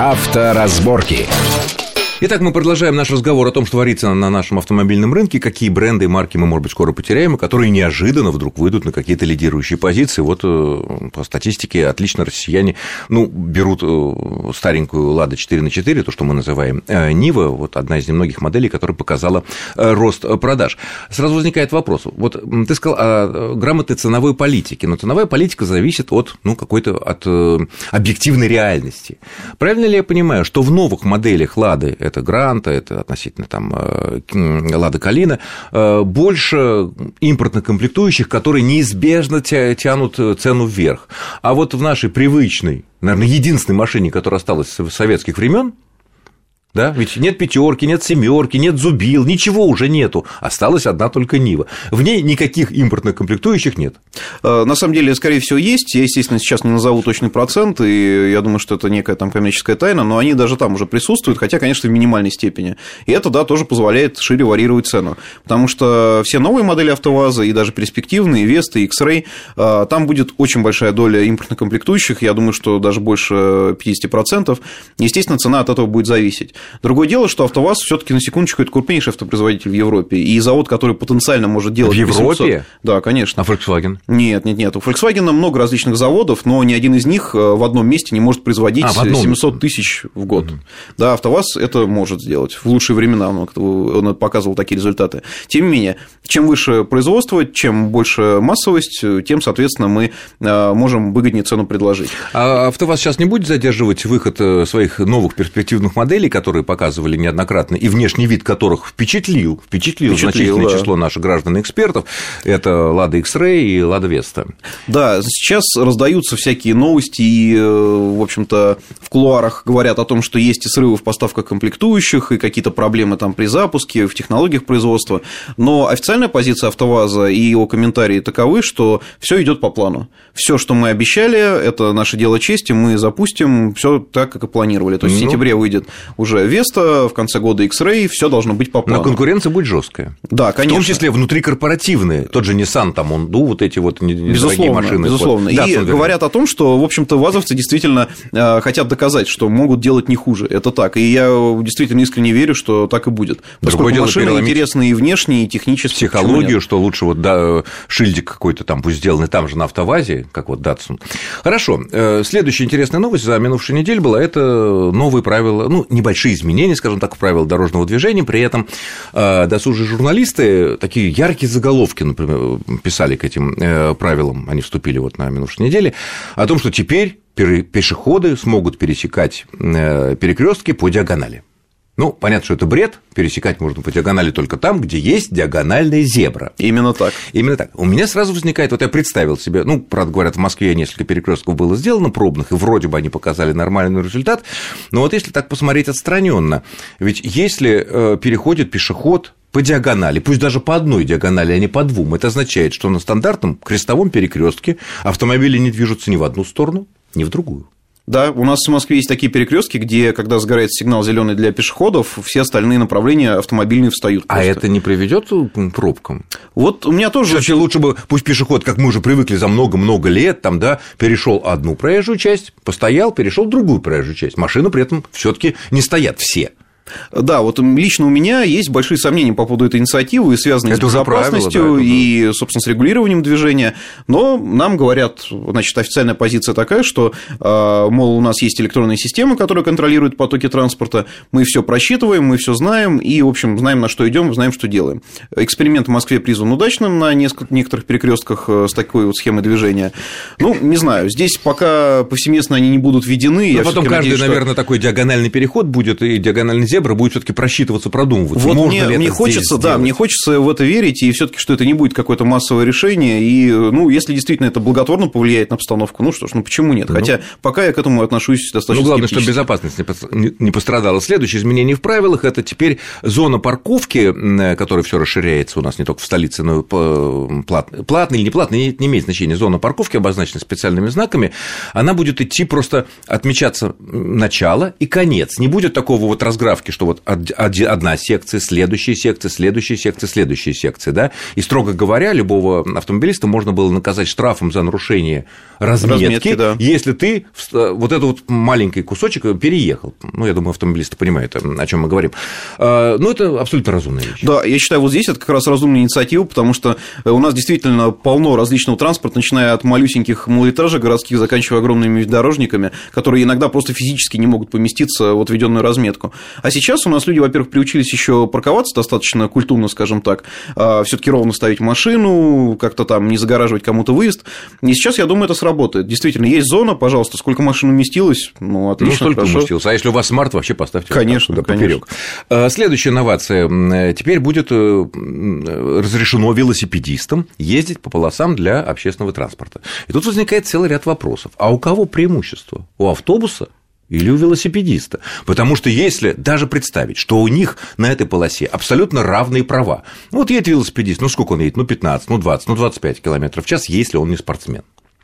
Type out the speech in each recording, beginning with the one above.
Авторазборки. Итак, мы продолжаем наш разговор о том, что творится на нашем автомобильном рынке, какие бренды и марки мы, может быть, скоро потеряем, и которые неожиданно вдруг выйдут на какие-то лидирующие позиции. Вот э, по статистике отлично россияне ну, берут э, старенькую «Лада 4 на 4 то, что мы называем э, Нива, вот одна из немногих моделей, которая показала рост продаж. Сразу возникает вопрос. Вот ты сказал о грамотной ценовой политике, но ценовая политика зависит от ну, какой-то от объективной реальности. Правильно ли я понимаю, что в новых моделях «Лады» это Гранта, это относительно там э, Лада Калина, э, больше импортных комплектующих, которые неизбежно тянут цену вверх. А вот в нашей привычной, наверное, единственной машине, которая осталась с советских времен, да? Ведь нет пятерки, нет семерки, нет зубил, ничего уже нету. Осталась одна только Нива. В ней никаких импортных комплектующих нет. Э, на самом деле, скорее всего, есть. Я, естественно, сейчас не назову точный процент, и я думаю, что это некая там коммерческая тайна, но они даже там уже присутствуют, хотя, конечно, в минимальной степени. И это, да, тоже позволяет шире варьировать цену. Потому что все новые модели АвтоВАЗа и даже перспективные, Веста, X-Ray, э, там будет очень большая доля импортных комплектующих, я думаю, что даже больше 50%. Естественно, цена от этого будет зависеть. Другое дело, что АвтоВАЗ все таки на секундочку, это крупнейший автопроизводитель в Европе, и завод, который потенциально может делать... В Европе? 800... Да, конечно. А Volkswagen? Нет, нет, нет. У Volkswagen много различных заводов, но ни один из них э, в одном месте не может производить а, 700 тысяч в год. Угу. Да, АвтоВАЗ это может сделать. В лучшие времена он, он показывал такие результаты. Тем не менее, чем выше производство, чем больше массовость, тем, соответственно, мы э, можем выгоднее цену предложить. А АвтоВАЗ сейчас не будет задерживать выход э, своих новых перспективных моделей, которые которые показывали неоднократно, и внешний вид которых впечатлил, впечатлил, впечатлил значительное да. число наших граждан и экспертов, это Лада X-Ray и Лада Веста. Да, сейчас раздаются всякие новости, и, э, в общем-то, в кулуарах говорят о том, что есть и срывы в поставках комплектующих, и какие-то проблемы там при запуске, в технологиях производства, но официальная позиция АвтоВАЗа и его комментарии таковы, что все идет по плану. Все, что мы обещали, это наше дело чести, мы запустим все так, как и планировали. То есть ну... в сентябре выйдет уже Веста, в конце года X-Ray, все должно быть по плану. Но конкуренция будет жесткая. Да, конечно. В том числе внутрикорпоративные. Тот же Nissan, там, он, ну, вот эти вот безусловно, машины. Безусловно. Вот. И да, говорят о том, что, в общем-то, вазовцы действительно э, хотят доказать, что могут делать не хуже. Это так. И я действительно искренне верю, что так и будет. Поскольку дело машины интересны и внешне, и технически. Психологию, что лучше вот да, шильдик какой-то там пусть сделанный там же на автовазе, как вот Датсун. Хорошо. Э, следующая интересная новость за минувшую неделю была, это новые правила, ну, небольшие изменения, скажем так, в правила дорожного движения. При этом э, досужие журналисты такие яркие заголовки, например, писали к этим э, правилам, они вступили вот на минувшей неделе, о том, что теперь пешеходы смогут пересекать э, перекрестки по диагонали. Ну, понятно, что это бред. Пересекать можно по диагонали только там, где есть диагональная зебра. Именно так. Именно так. У меня сразу возникает, вот я представил себе, ну, правда, говорят, в Москве несколько перекрестков было сделано пробных, и вроде бы они показали нормальный результат. Но вот если так посмотреть отстраненно, ведь если э, переходит пешеход по диагонали, пусть даже по одной диагонали, а не по двум, это означает, что на стандартном крестовом перекрестке автомобили не движутся ни в одну сторону, ни в другую. Да, у нас в Москве есть такие перекрестки, где, когда сгорает сигнал зеленый для пешеходов, все остальные направления автомобильные встают. А просто. А это не приведет к пробкам? Вот у меня тоже. Вообще лучше бы пусть пешеход, как мы уже привыкли за много-много лет, там, да, перешел одну проезжую часть, постоял, перешел другую проезжую часть. Машины при этом все-таки не стоят все. Да, вот лично у меня есть большие сомнения по поводу этой инициативы, связанные это с безопасностью правило, да, и, собственно, с регулированием движения. Но нам говорят, значит, официальная позиция такая, что, а, мол, у нас есть электронная система, которая контролирует потоки транспорта, мы все просчитываем, мы все знаем и, в общем, знаем, на что идем, знаем, что делаем. Эксперимент в Москве призван удачным на некоторых перекрестках э, с такой вот схемой движения. Ну, не знаю, здесь пока повсеместно они не будут введены. Но потом каждый, надеюсь, наверное, что... такой диагональный переход будет и диагональный зебра будет все-таки просчитываться, продумываться. Вот Можно мне, мне хочется, да, мне хочется в это верить, и все-таки, что это не будет какое-то массовое решение. И, ну, если действительно это благотворно повлияет на обстановку, ну что ж, ну почему нет? Ну, Хотя пока я к этому отношусь достаточно. Ну, главное, чтобы безопасность не пострадала. Следующее изменение в правилах это теперь зона парковки, которая все расширяется у нас не только в столице, но и платный, платный или не не имеет значения. Зона парковки, обозначена специальными знаками, она будет идти просто отмечаться начало и конец. Не будет такого вот разграфа заявки, что вот одна секция, следующая секция, следующая секция, следующая секция, да, и, строго говоря, любого автомобилиста можно было наказать штрафом за нарушение разметки, разметки да. если ты вот этот вот маленький кусочек переехал. Ну, я думаю, автомобилисты понимают, о чем мы говорим. А, ну, это абсолютно разумная вещь. Да, я считаю, вот здесь это как раз разумная инициатива, потому что у нас действительно полно различного транспорта, начиная от малюсеньких малоэтажек городских, заканчивая огромными дорожниками, которые иногда просто физически не могут поместиться в отведенную разметку. А сейчас у нас люди, во-первых, приучились еще парковаться достаточно культурно, скажем так, а, все-таки ровно ставить машину, как-то там не загораживать кому-то выезд. И сейчас, я думаю, это сработает. Действительно, есть зона, пожалуйста, сколько машин уместилось, ну, отлично, Ну, столько уместилось. А если у вас смарт, вообще поставьте конечно, туда поперек. А, следующая инновация. Теперь будет э, разрешено велосипедистам ездить по полосам для общественного транспорта. И тут возникает целый ряд вопросов. А у кого преимущество? У автобуса или у велосипедиста. Потому что если даже представить, что у них на этой полосе абсолютно равные права, вот едет велосипедист, ну сколько он едет, ну 15, ну 20, ну 25 километров в час, если он не спортсмен.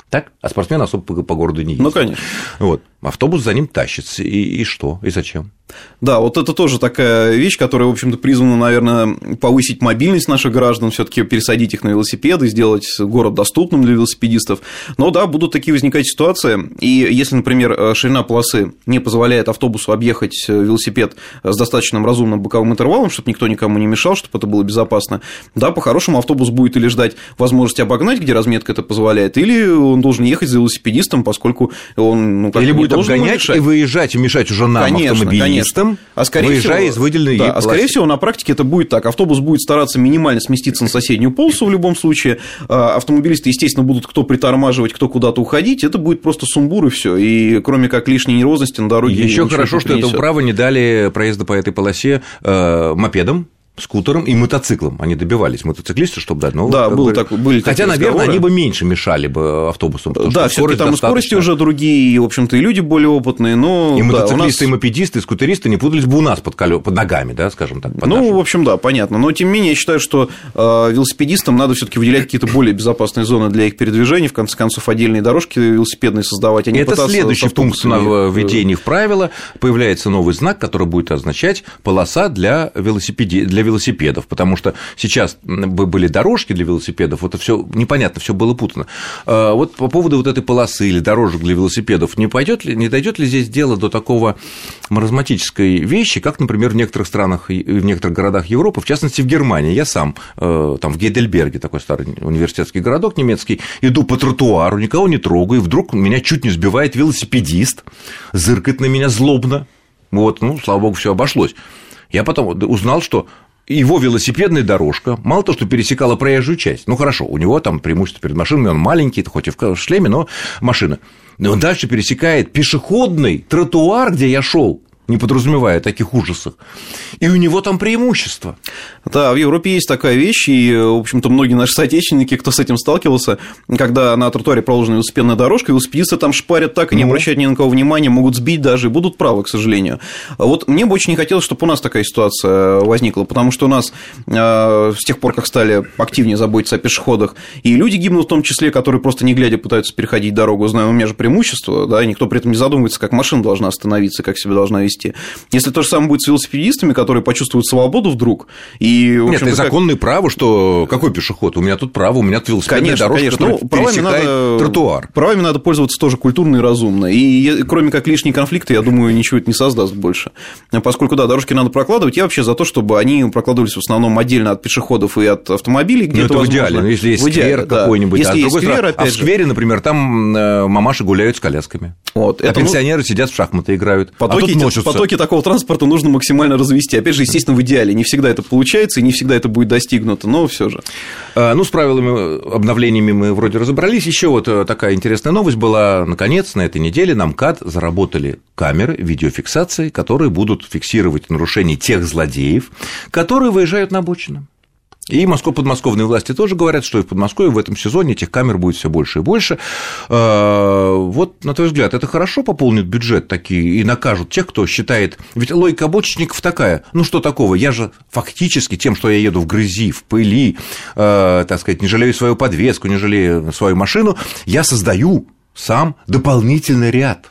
Так? А спортсмен особо по, по городу не ездит. Ну, конечно. Вот. Автобус за ним тащится. И, и что? И зачем? Да, вот это тоже такая вещь, которая, в общем-то, призвана, наверное, повысить мобильность наших граждан, все-таки пересадить их на велосипеды, сделать город доступным для велосипедистов. Но да, будут такие возникать ситуации. И если, например, ширина полосы не позволяет автобусу объехать велосипед с достаточным разумным боковым интервалом, чтобы никто никому не мешал, чтобы это было безопасно, да, по-хорошему автобус будет или ждать возможности обогнать, где разметка это позволяет, или он должен ехать за велосипедистом, поскольку он ну, как или будет обгонять и выезжать и мешать уже нам, конечно, автомобилистам, конечно. а скорее выезжая всего, из выделенной да, А скорее всего, на практике это будет так. Автобус будет стараться минимально сместиться на соседнюю полосу в любом случае. А, автомобилисты, естественно, будут кто притормаживать, кто куда-то уходить. Это будет просто сумбур и все. И кроме как лишней нервозности на дороге. Еще хорошо, что это право не дали проезда по этой полосе э, мопедам скутером и мотоциклом. Они добивались мотоциклисты, чтобы дать новые. Да, был так, были Хотя, наверное, они бы меньше мешали бы автобусам. Да, все там достаточно... скорости уже другие, и, в общем-то, и люди более опытные, но... И да, мотоциклисты, нас... и мопедисты, и скутеристы не путались бы у нас под, колё... под ногами, да, скажем так. Ну, нашим. в общем, да, понятно. Но, тем не менее, я считаю, что э, велосипедистам надо все таки выделять какие-то более безопасные зоны для их передвижения, в конце концов, отдельные дорожки велосипедные создавать, а не Это следующий пункт на введении в правила. Появляется новый знак, который будет означать полоса для, велосипеди... для велосипедов, потому что сейчас были дорожки для велосипедов, вот это все непонятно, все было путано. А, вот по поводу вот этой полосы или дорожек для велосипедов, не пойдет ли, не дойдет ли здесь дело до такого маразматической вещи, как, например, в некоторых странах и в некоторых городах Европы, в частности, в Германии. Я сам э, там в Гейдельберге, такой старый университетский городок немецкий, иду по тротуару, никого не трогаю, и вдруг меня чуть не сбивает велосипедист, зыркает на меня злобно. Вот, ну, слава богу, все обошлось. Я потом узнал, что его велосипедная дорожка, мало того, что пересекала проезжую часть, ну хорошо, у него там преимущество перед машинами, он маленький, хоть и в шлеме, но машина. Но он дальше пересекает пешеходный тротуар, где я шел, не подразумевая таких ужасов. И у него там преимущество. Да, в Европе есть такая вещь, и, в общем-то, многие наши соотечественники, кто с этим сталкивался, когда на тротуаре проложена велосипедная дорожка, велосипедисты там шпарят так и не ну. обращают ни на кого внимания, могут сбить даже, и будут правы, к сожалению. Вот мне бы очень не хотелось, чтобы у нас такая ситуация возникла, потому что у нас э, с тех пор, как стали активнее заботиться о пешеходах, и люди гибнут в том числе, которые просто не глядя пытаются переходить дорогу, знаю, у меня же преимущество, да, и никто при этом не задумывается, как машина должна остановиться, как себя должна вести вести. Если то же самое будет с велосипедистами, которые почувствуют свободу вдруг, и... Нет, это законное как... право, что какой пешеход? У меня тут право, у меня тут велосипедная конечно, дорожка, конечно. Ну, правами надо... тротуар. Правами надо пользоваться тоже культурно и разумно. И кроме как лишние конфликты, я думаю, ничего это не создаст больше. Поскольку, да, дорожки надо прокладывать, я вообще за то, чтобы они прокладывались в основном отдельно от пешеходов и от автомобилей. Где-то ну, это в идеале, ну, если есть в идеале, сквер да. какой-нибудь. Если а, есть сквер, стороны, опять а в сквере, например, там э, мамаши гуляют с колясками. Вот, а это, пенсионеры ну... сидят в шахматы играют. Потоки, а тут потоки такого транспорта нужно максимально развести. Опять же, естественно, в идеале не всегда это получается, и не всегда это будет достигнуто, но все же. А, ну, с правилами обновлениями мы вроде разобрались. Еще вот э, такая интересная новость была. Наконец, на этой неделе на МКАД заработали камеры видеофиксации, которые будут фиксировать нарушения тех злодеев, которые выезжают на обочину. И Москва, подмосковные власти тоже говорят, что и в Подмосковье в этом сезоне этих камер будет все больше и больше. А, вот, на твой взгляд, это хорошо пополнит бюджет такие и накажут тех, кто считает... Ведь логика обочечников такая, ну что такого, я же фактически тем, что я еду в грязи, в пыли, э, так сказать, не жалею свою подвеску, не жалею свою машину, я создаю сам дополнительный ряд.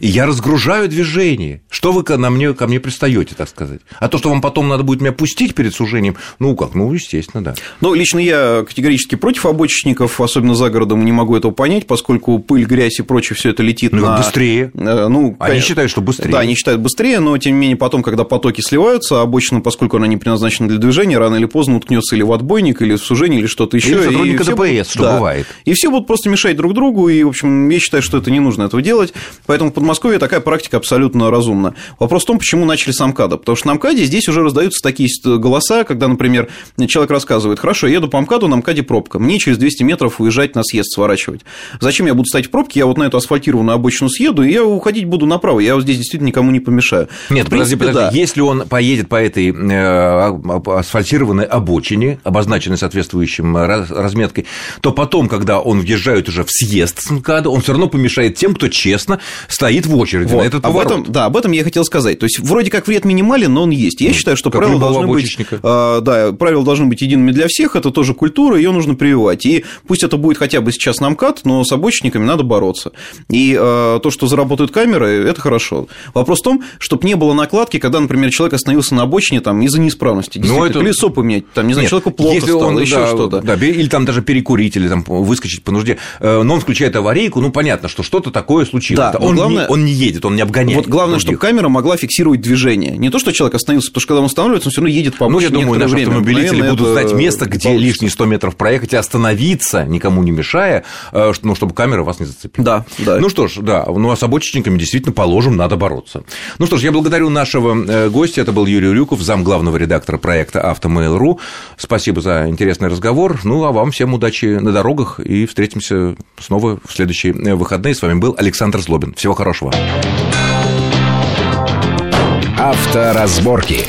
И я разгружаю движение. Что вы на мне, ко мне пристаете, так сказать? А то, что вам потом надо будет меня пустить перед сужением, ну как, ну, естественно, да. Ну, лично я категорически против обочечников, особенно за городом, не могу этого понять, поскольку пыль, грязь и прочее все это летит ну, на... быстрее. Э, ну, они считают, что быстрее. Да, они считают быстрее, но тем не менее потом, когда потоки сливаются, обочина, поскольку она не предназначена для движения, рано или поздно уткнется или в отбойник, или в сужение, или что-то еще. Или сотрудника ДПС, будут... что да. бывает. И все будут просто мешать друг другу, и, в общем, я считаю, что это не нужно этого делать, поэтому в Подмосковье такая практика абсолютно разумна. Вопрос в том, почему начали с МКАДа, потому что на МКАДе здесь уже раздаются такие голоса, когда, например, человек рассказывает, хорошо, я еду по МКАДу, на МКАДе пробка, мне через 200 метров уезжать на съезд сворачивать. Зачем я буду стоять в пробке, я вот на эту асфальтированную обочину съеду, и я уходить буду направо, я вот здесь действительно никому не помешаю. Нет, принципе, подожди, подожди, да. если он поедет по этой э, асфальтированной обочине, обозначенной соответствующим разметкой, то потом, когда он въезжает уже в съезд с МКАДа, он все равно помешает тем, кто честно стоит в очереди вот, на этот об поворот. Этом, да, об этом я хотел сказать. То есть, вроде как вред минимален, но он есть. Я считаю, что правила должны быть, э, да, правила должны быть едиными для всех, это тоже культура, ее нужно прививать. И пусть это будет хотя бы сейчас на МКАД, но с обочинниками надо бороться. И э, то, что заработают камеры, это хорошо. Вопрос в том, чтобы не было накладки, когда, например, человек остановился на обочине там, из-за неисправности. Ну, это... Колесо поменять, там, не знаю, Нет, человеку плохо стало, он, еще да, что-то. Да, или там даже перекурить, или там выскочить по нужде. Э, но он включает аварийку, ну, понятно, что что-то такое случилось. Да, он, главное, не, он не едет, он не обгоняет. Вот главное, чтобы камера могла фиксировать движение. Не то, что человек остановился, потому что когда он останавливается, он все равно едет по. Ну, я думаю, наши время. автомобилители будут это... знать место, где получится. лишние 100 метров проехать и остановиться, никому не мешая, э, ну, чтобы камера вас не зацепила. Да, да. Ну что ж, да, ну а с обочечниками действительно положим, надо бороться. Ну что ж, я благодарю нашего э, гостя, это был Юрий Рюков, зам главного редактора проекта «Автомейл.ру». Спасибо за интересный разговор, ну а вам всем удачи на дорогах и встретимся снова в следующие э, выходные. С вами был Александр Злобин. Всего хорошего. Авторазборки.